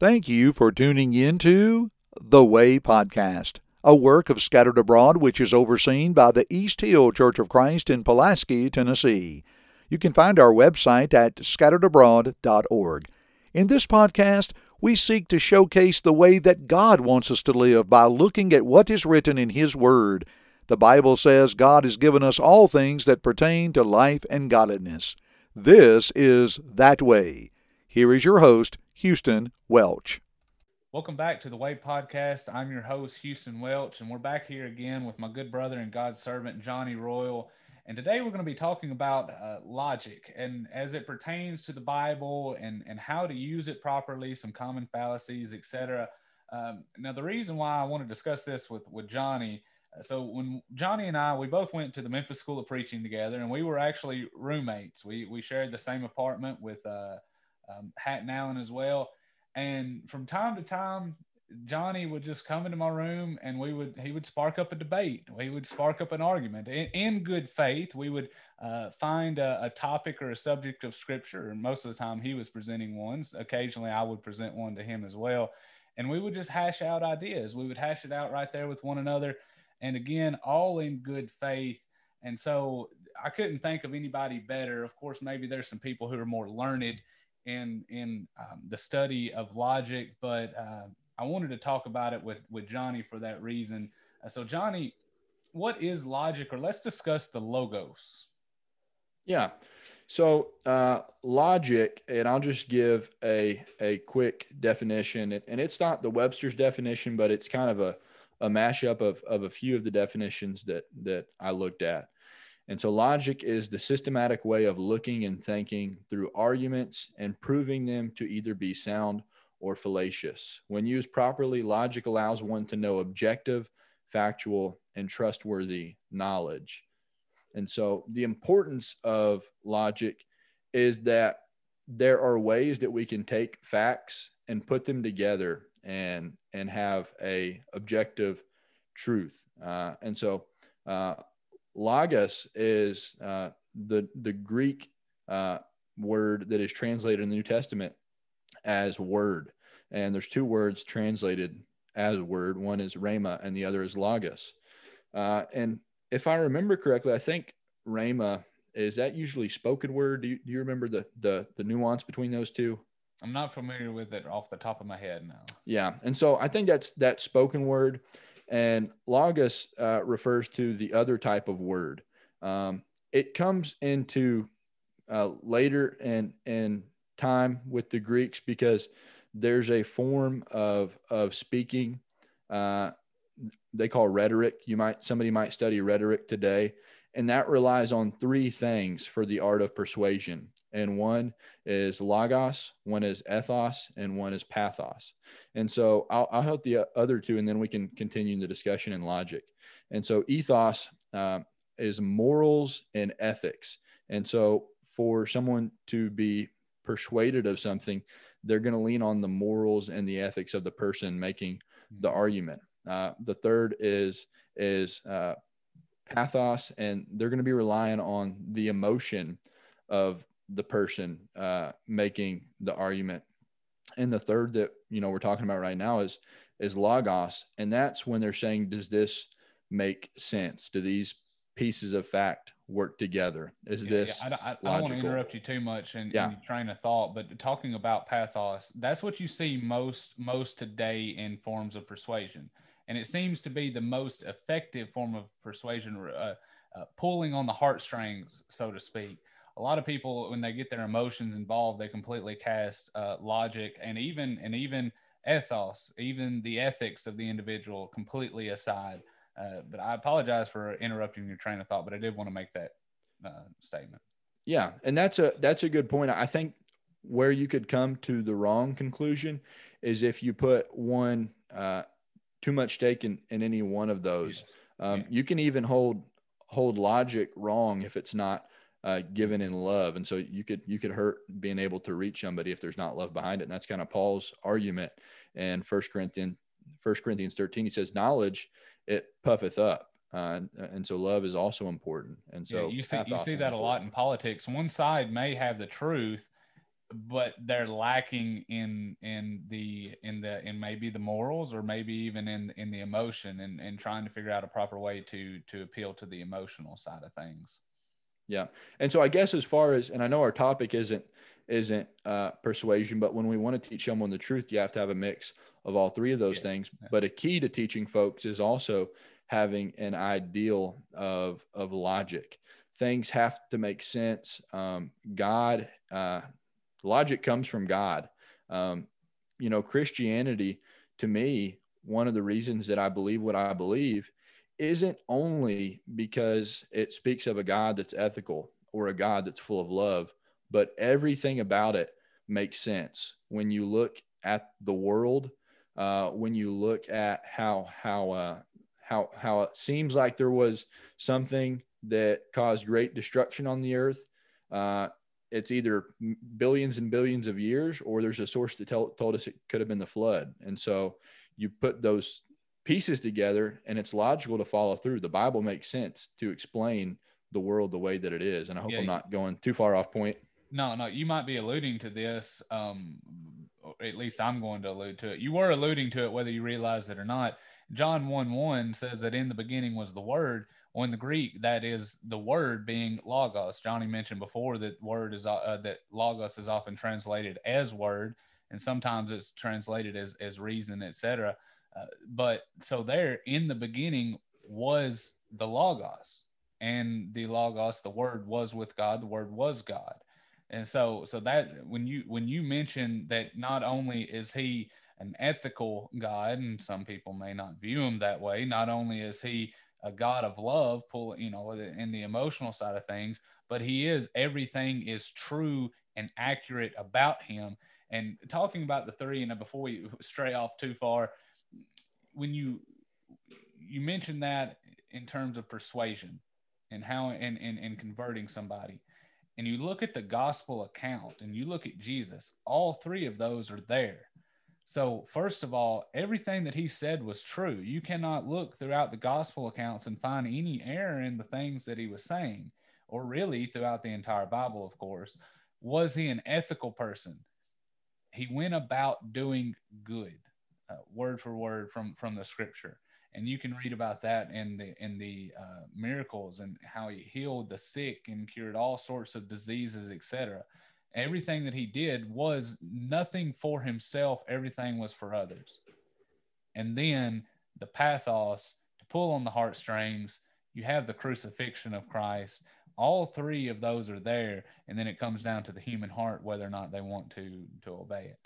Thank you for tuning in to The Way Podcast, a work of Scattered Abroad which is overseen by the East Hill Church of Christ in Pulaski, Tennessee. You can find our website at scatteredabroad.org. In this podcast, we seek to showcase the way that God wants us to live by looking at what is written in His Word. The Bible says God has given us all things that pertain to life and godliness. This is That Way. Here is your host, Houston Welch. Welcome back to the Way Podcast. I'm your host, Houston Welch, and we're back here again with my good brother and God's servant, Jonny Royal. And today we're going to be talking about uh, logic and as it pertains to the Bible and, and how to use it properly, some common fallacies, etc. Um, now, the reason why I want to discuss this with, with Jonny uh, so when Jonny and I, we both went to the Memphis School of Preaching together, and we were actually roommates. We we shared the same apartment with uh, um, Hatton Allen as well. And from time to time, Jonny would just come into my room and we would he would spark up a debate. We would spark up an argument in, in good faith. We would uh, find a, a, topic or a subject of scripture, and most of the time he was presenting ones. Occasionally, I would present one to him as well, and we would just hash out ideas. We would hash it out right there with one another, and again, all in good faith. And so I couldn't think of anybody better. Of course, maybe there's some people who are more learned in in um, the study of logic, but uh, I wanted to talk about it with with Jonny for that reason. Uh, so, Jonny, what is logic, or let's discuss the logos. Yeah. So, uh, logic, and I'll just give a a quick definition, and it's not the Webster's definition, but it's kind of a a mashup of of a few of the definitions that that I looked at. And so logic is the systematic way of looking and thinking through arguments and proving them to either be sound or fallacious. When used properly, logic allows one to know objective, factual, and trustworthy knowledge. And so the importance of logic is that there are ways that we can take facts and put them together and and have a objective truth. Uh, and so uh, Logos is uh, the the Greek uh, word that is translated in the New Testament as word, and there's two words translated as word. One is rhema, and the other is logos. Uh, and if I remember correctly, I think rhema is that usually spoken word. Do you, do you remember the, the the nuance between those two? I'm not familiar with it off the top of my head now. Yeah, and so I think that's that spoken word and logos uh, refers to the other type of word. Um, it comes into uh, later in, in time with the Greeks because there's a form of, of speaking uh, they call rhetoric. You might somebody might study rhetoric today, and that relies on three things for the art of persuasion and one is logos, one is ethos, and one is pathos. And so I'll, I'll help the other two, and then we can continue the discussion in logic. And so ethos uh, is morals and ethics. And so for someone to be persuaded of something, they're going to lean on the morals and the ethics of the person making the mm-hmm. argument. Uh, the third is is uh, pathos, and they're going to be relying on the emotion of the person uh, making the argument. And the third that you know we're talking about right now is is logos, and that's when they're saying, does this make sense? Do these pieces of fact work together? Is yeah, this? Yeah. I, I, I, don't want to interrupt you too much and, yeah. train of thought, but talking about pathos, that's what you see most most today in forms of persuasion, and it seems to be the most effective form of persuasion, uh, uh, pulling on the heartstrings, so to speak a lot of people when they get their emotions involved they completely cast uh, logic and even and even ethos even the ethics of the individual completely aside uh, but i apologize for interrupting your train of thought but i did want to make that uh, statement yeah and that's a that's a good point i think where you could come to the wrong conclusion is if you put one uh, too much stake in, in any one of those yes. um, yeah. you can even hold hold logic wrong if it's not uh, given in love. And so you could you could hurt being able to reach somebody if there's not love behind it. And that's kind of Paul's argument in First Corinthians First Corinthians 13. He says, "Knowledge it puffeth up." Uh, and, so love is also important. And so yeah, you see you see that a lot in politics. One side may have the truth, but they're lacking in in the in the in maybe the morals or maybe even in in the emotion and and trying to figure out a proper way to to appeal to the emotional side of things yeah. And so i guess as far as and i know our topic isn't isn't uh, persuasion but when we want to teach someone the truth you have to have a mix of all three of those things. But a key to teaching folks is also having an ideal of of logic. Things have to make sense. Um, god uh, logic comes from god. Um, you know, Christianity to me, one of the reasons that I believe what I believe isn't only because it speaks of a God that's ethical or a God that's full of love, but everything about it makes sense when you look at the world. Uh, when you look at how how uh, how how it seems like there was something that caused great destruction on the earth, uh, it's either billions and billions of years or there's a source that tell, told us it could have been the flood and so you put those pieces together and it's logical to follow through. The bible makes sense to explain the world the way that it is and i hope yeah, i'm not going too far off point. No no you might be alluding to this um at least i'm going to allude to it. You were alluding to it whether you realize it or not. John 1 1 says that in the beginning was the word. Well, in the Greek, that is the word being logos. Jonny mentioned before that word is uh, that logos is often translated as word, and sometimes it's translated as as reason, etc. Uh, but so there, in the beginning, was the logos, and the logos, the word was with God. The word was God, and so so that when you when you mention that not only is he an ethical God, and some people may not view him that way. Not only is he a God of love, pull you know, in the emotional side of things, but He is everything is true and accurate about Him. And talking about the three, and before we stray off too far, when you you mentioned that in terms of persuasion and how and and, and converting somebody, and you look at the gospel account and you look at Jesus, all three of those are there. So, first of all, everything that he said was true. You cannot look throughout the gospel accounts and find any error in the things that he was saying, or really throughout the entire Bible, of course. Was he an ethical person? He went about doing good, uh, word for word from from the scripture, and you can read about that in the in the uh, miracles and how he healed the sick and cured all sorts of diseases, etc everything that he did was nothing for himself, everything was for others. And then the pathos to pull on the heartstrings, you have the crucifixion of Christ. All three of those are there, and then it comes down to the human heart whether or not they want to to obey it.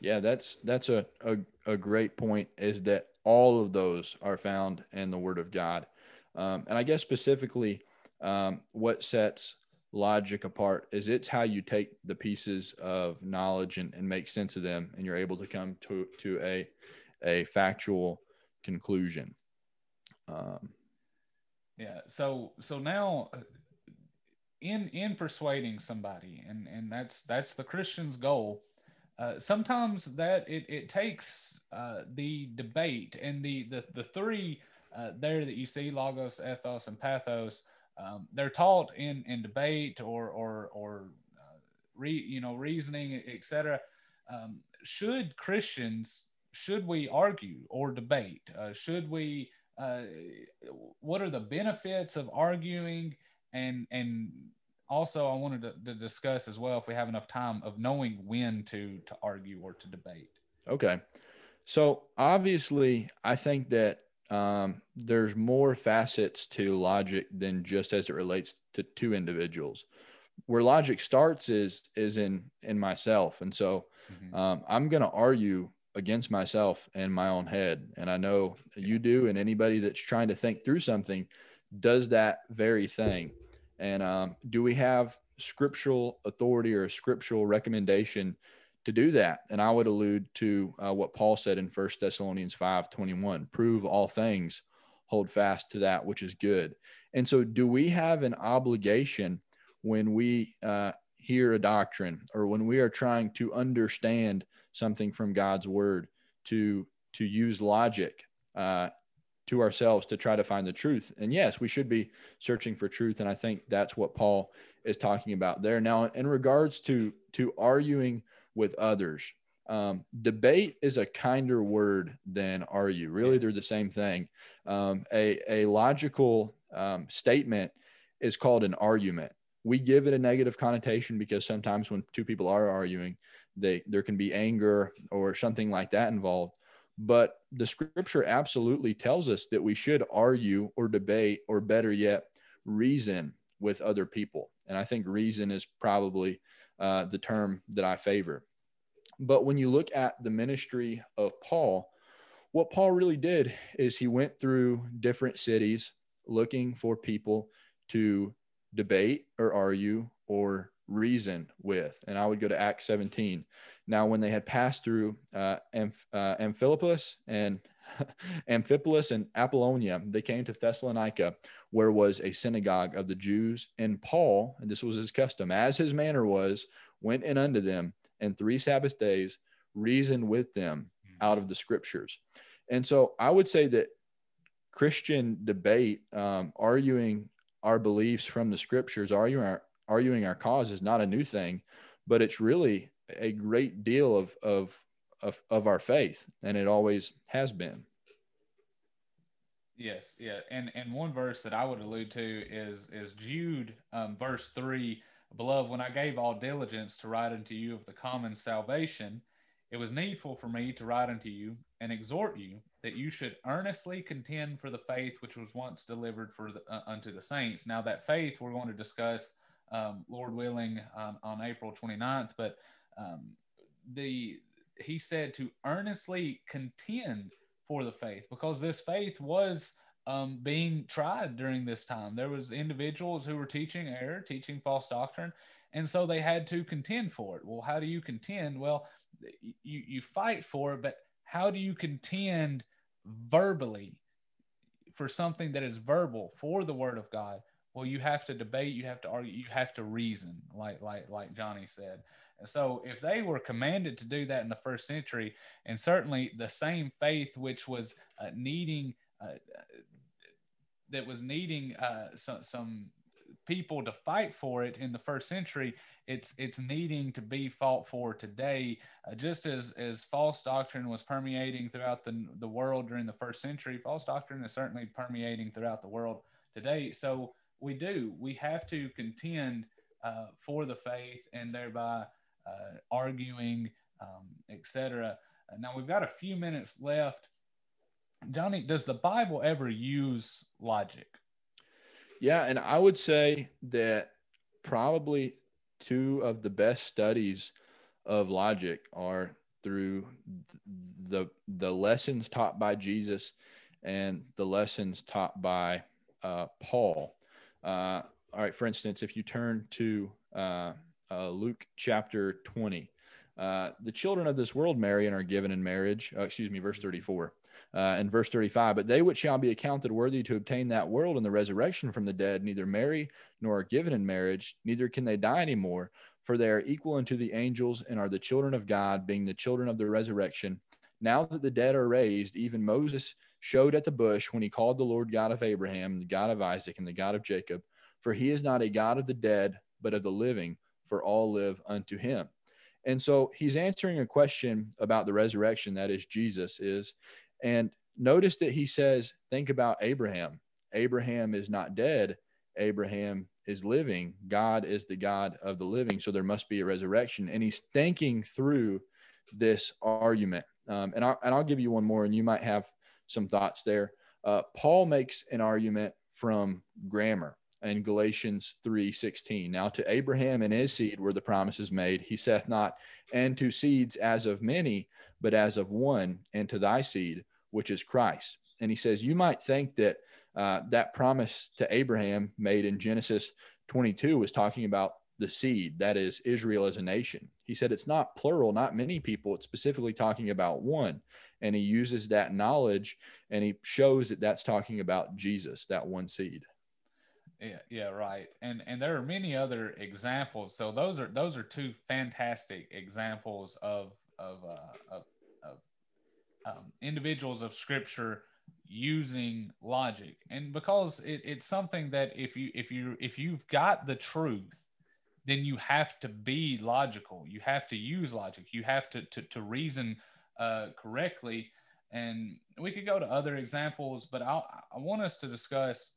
Yeah, that's that's a, a, a great point. Is that all of those are found in the Word of God, um, and I guess specifically um, what sets logic apart is it's how you take the pieces of knowledge and, and make sense of them and you're able to come to, to a, a factual conclusion um, yeah so so now uh, in in persuading somebody and and that's that's the christian's goal uh, sometimes that it, it takes uh, the debate and the the, the three uh, there that you see logos ethos and pathos um, they're taught in in debate or or or uh, re, you know reasoning etc um, should christians should we argue or debate? Uh, should we uh, what are the benefits of arguing and and also i wanted to, to discuss as well if we have enough time of knowing when to to argue or to debate okay so obviously i think that um, there's more facets to logic than just as it relates to two individuals. Where logic starts is is in in myself, and so mm-hmm. um, I'm going to argue against myself in my own head, and I know you do, and anybody that's trying to think through something does that very thing. And um, do we have scriptural authority or a scriptural recommendation to do that. And I would allude to uh, what Paul said in First Thessalonians 5 21 prove all things, hold fast to that which is good. And so, do we have an obligation when we uh, hear a doctrine or when we are trying to understand something from God's word to, to use logic? Uh, to ourselves to try to find the truth. And yes, we should be searching for truth. And I think that's what Paul is talking about there. Now, in regards to to arguing with others. Um, debate is a kinder word than argue. Really, they're the same thing. Um, a, a logical um, statement is called an argument. We give it a negative connotation because sometimes when two people are arguing, they there can be anger or something like that involved. But the scripture absolutely tells us that we should argue or debate, or better yet, reason with other people. And I think reason is probably uh, the term that I favor. But when you look at the ministry of Paul, what Paul really did is he went through different cities looking for people to debate or argue or reason with. And I would go to Acts 17. Now, when they had passed through uh, Amph- uh, Amphipolis and Amphipolis and Apollonia, they came to Thessalonica, where was a synagogue of the Jews. And Paul, and this was his custom, as his manner was, went in unto them, and three Sabbath days reasoned with them out of the scriptures. And so I would say that Christian debate, um, arguing our beliefs from the scriptures, arguing our, arguing our cause is not a new thing, but it's really a great deal of, of, of, of our faith, and it always has been. Yes, yeah, and and one verse that I would allude to is is Jude, um, verse three. Beloved, when I gave all diligence to write unto you of the common salvation, it was needful for me to write unto you and exhort you that you should earnestly contend for the faith which was once delivered for the, uh, unto the saints. Now that faith we're going to discuss, um, Lord willing, um, on April 29th. But um, the he said to earnestly contend for the faith because this faith was um, being tried during this time. There was individuals who were teaching error, teaching false doctrine, and so they had to contend for it. Well, how do you contend? Well, you you fight for it, but how do you contend verbally for something that is verbal for the word of God? Well, you have to debate, you have to argue, you have to reason, like like like Jonny said. And so, if they were commanded to do that in the first century, and certainly the same faith which was uh, needing uh, that was needing uh, some, some people to fight for it in the first century, it's it's needing to be fought for today. Uh, just as as false doctrine was permeating throughout the the world during the first century, false doctrine is certainly permeating throughout the world today. So we do we have to contend uh, for the faith and thereby uh, arguing, um, etc. Now we've got a few minutes left. Jonny, does the Bible ever use logic? Yeah, and I would say that probably two of the best studies of logic are through the the lessons taught by Jesus and the lessons taught by uh, Paul. Uh, all right, for instance, if you turn to uh, uh Luke chapter 20, uh, the children of this world marry and are given in marriage. Uh, excuse me, verse 34 uh, and verse 35 but they which shall be accounted worthy to obtain that world and the resurrection from the dead neither marry nor are given in marriage neither can they die anymore for they are equal unto the angels and are the children of god being the children of the resurrection now that the dead are raised even moses showed at the bush when he called the lord god of abraham the god of isaac and the god of jacob for he is not a god of the dead but of the living for all live unto him and so he's answering a question about the resurrection that is jesus is and notice that he says, think about Abraham. Abraham is not dead, Abraham is living. God is the God of the living. So there must be a resurrection. And he's thinking through this argument. Um, and, I'll, and I'll give you one more, and you might have some thoughts there. Uh, Paul makes an argument from grammar in Galatians 3:16. Now to Abraham and his seed were the promises made. He saith not, and to seeds as of many, but as of one, and to thy seed, which is Christ. And he says, You might think that uh, that promise to Abraham made in Genesis 22 was talking about the seed, that is Israel as a nation. He said it's not plural, not many people. It's specifically talking about one. And he uses that knowledge and he shows that that's talking about Jesus, that one seed. Yeah, yeah, right. And and there are many other examples. So those are those are two fantastic examples of of uh, of um, individuals of scripture using logic and because it, it's something that if you if you if you've got the truth then you have to be logical. You have to use logic. You have to to, to reason uh, correctly. And we could go to other examples, but I, I want us to discuss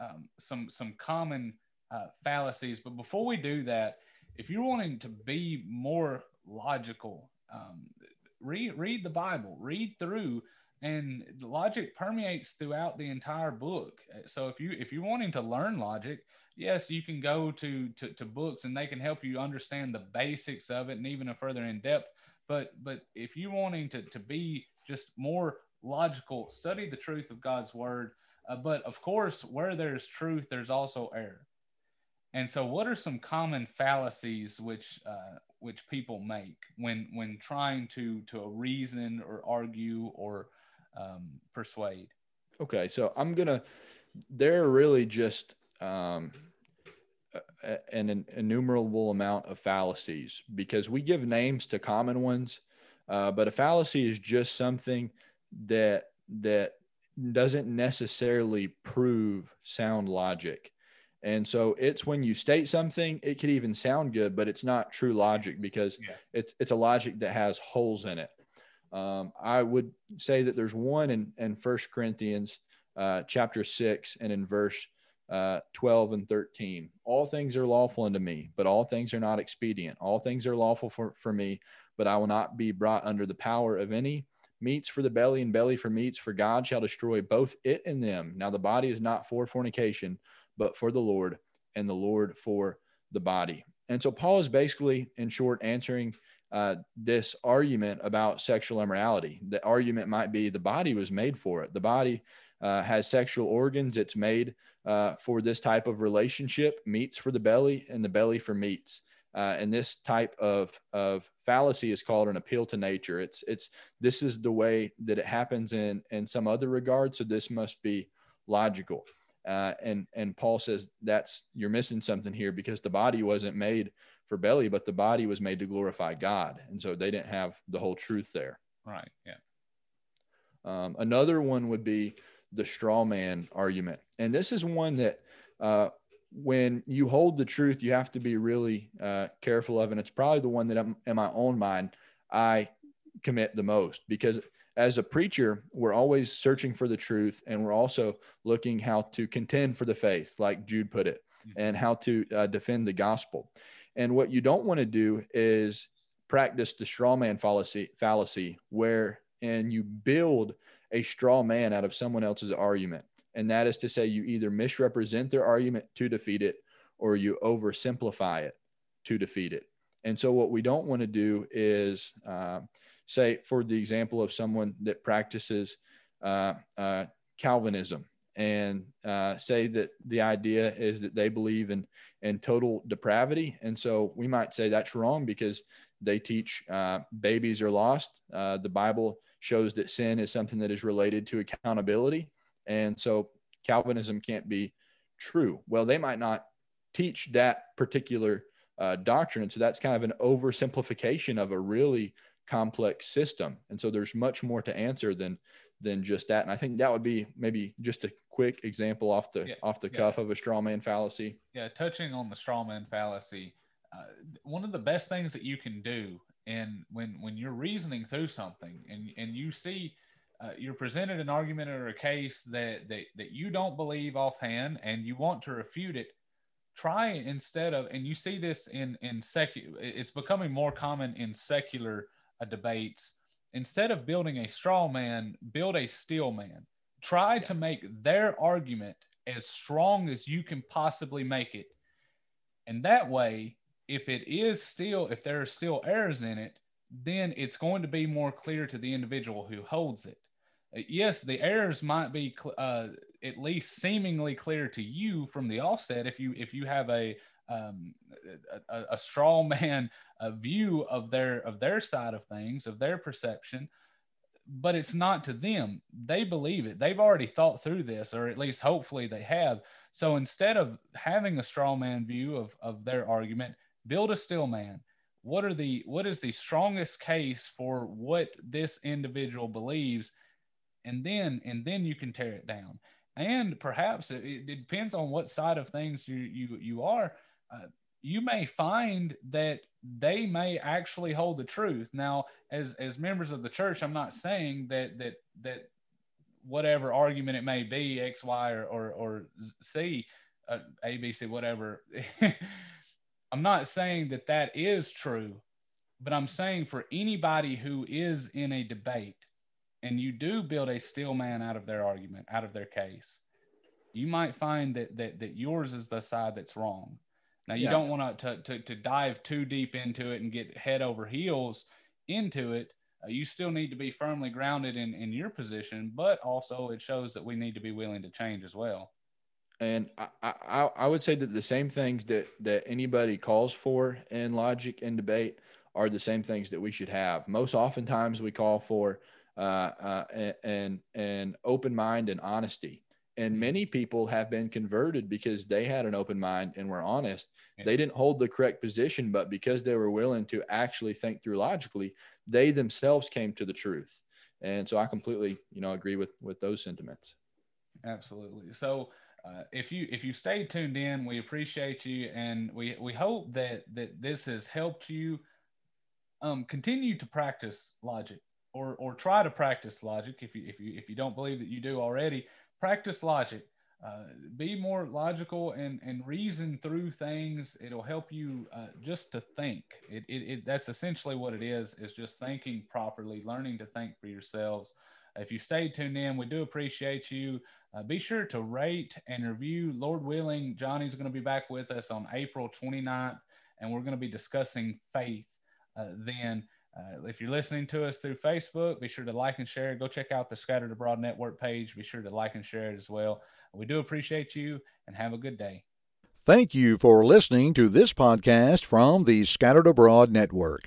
um, some some common uh, fallacies. But before we do that, if you're wanting to be more logical, um, read read the Bible, read through, and logic permeates throughout the entire book. So if you if you're wanting to learn logic, yes, you can go to, to to books and they can help you understand the basics of it and even a further in depth. But but if you're wanting to to be just more logical, study the truth of God's word. Uh, but of course, where there's truth, there's also error. And so, what are some common fallacies which uh, which people make when when trying to to reason or argue or um, persuade? Okay, so I'm gonna. They're really just um, an innumerable amount of fallacies because we give names to common ones, uh, but a fallacy is just something that that doesn't necessarily prove sound logic. And so it's when you state something, it could even sound good, but it's not true logic because yeah. it's it's a logic that has holes in it. Um, I would say that there's one in in First Corinthians uh, chapter six and in verse uh, 12 and 13. All things are lawful unto me, but all things are not expedient. All things are lawful for, for me, but I will not be brought under the power of any. Meats for the belly and belly for meats, for God shall destroy both it and them. Now the body is not for fornication, but for the Lord, and the Lord for the body. And so Paul is basically, in short, answering uh, this argument about sexual immorality. The argument might be the body was made for it. The body uh, has sexual organs. It's made uh, for this type of relationship. Meats for the belly, and the belly for meats. Uh, and this type of, of fallacy is called an appeal to nature. It's it's this is the way that it happens in in some other regard. So this must be logical. Uh, and and Paul says that's you're missing something here because the body wasn't made for belly, but the body was made to glorify God, and so they didn't have the whole truth there. Right. Yeah. Um, another one would be the straw man argument, and this is one that uh, when you hold the truth, you have to be really uh, careful of, and it's probably the one that I'm, in my own mind I commit the most because as a preacher, we're always searching for the truth and we're also looking how to contend for the faith, like Jude put it, mm-hmm. and how to uh, defend the gospel. And what you don't want to do is practice the straw man fallacy, fallacy where and you build a straw man out of someone else's argument. And that is to say, you either misrepresent their argument to defeat it or you oversimplify it to defeat it. And so, what we don't want to do is, uh, say, for the example of someone that practices uh, uh, Calvinism and uh, say that the idea is that they believe in, in total depravity. And so we might say that's wrong because they teach uh, babies are lost. Uh, the Bible shows that sin is something that is related to accountability. And so Calvinism can't be true. Well, they might not teach that particular uh, doctrine. And so that's kind of an oversimplification of a really complex system. And so there's much more to answer than than just that. And I think that would be maybe just a quick example off the yeah, off the cuff yeah. of a straw man fallacy. Yeah, touching on the straw man fallacy, uh, one of the best things that you can do, and when when you're reasoning through something, and and you see. Uh, you're presented an argument or a case that, that that you don't believe offhand and you want to refute it try instead of and you see this in in secular it's becoming more common in secular uh, debates instead of building a straw man build a steel man try yeah. to make their argument as strong as you can possibly make it and that way if it is still if there are still errors in it then it's going to be more clear to the individual who holds it. Uh, yes the errors might be uh, at least seemingly clear to you from the offset if you if you have a um, a, a, straw man a view of their of their side of things of their perception but it's not to them. They believe it. They've already thought through this or at least hopefully they have. So instead of having a straw man view of, of their argument build a steel man what are the what is the strongest case for what this individual believes and then and then you can tear it down and perhaps it, it depends on what side of things you you you are uh, you may find that they may actually hold the truth. Now, as as members of the church, I'm not saying that that that whatever argument it may be, X, Y, or or, or C, uh, A, B, C, whatever. I'm not saying that that is true, but I'm saying for anybody who is in a debate and you do build a steel man out of their argument, out of their case, you might find that that that yours is the side that's wrong. Now you yeah. don't want to, to to dive too deep into it and get head over heels into it. Uh, you still need to be firmly grounded in in your position, but also it shows that we need to be willing to change as well. And I, I, I would say that the same things that that anybody calls for in logic and debate are the same things that we should have. Most oftentimes, we call for uh, uh, an an open mind and honesty. And many people have been converted because they had an open mind and were honest. They didn't hold the correct position, but because they were willing to actually think through logically, they themselves came to the truth. And so I completely, you know, agree with with those sentiments. Absolutely. So uh, if you if you stay tuned in, we appreciate you, and we we hope that that this has helped you um, continue to practice logic or or try to practice logic. If you if you if you don't believe that you do already, practice logic. Uh, be more logical and and reason through things. It'll help you uh, just to think. It, it, it that's essentially what it is. Is just thinking properly, learning to think for yourselves. If you stay tuned in, we do appreciate you. Uh, be sure to rate and review. Lord willing, Jonny's going to be back with us on April 29th, and we're going to be discussing faith uh, then. Uh, if you're listening to us through Facebook, be sure to like and share. Go check out the Scattered Abroad Network page. Be sure to like and share it as well. We do appreciate you and have a good day. Thank you for listening to this podcast from the Scattered Abroad Network.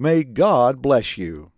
May God bless you.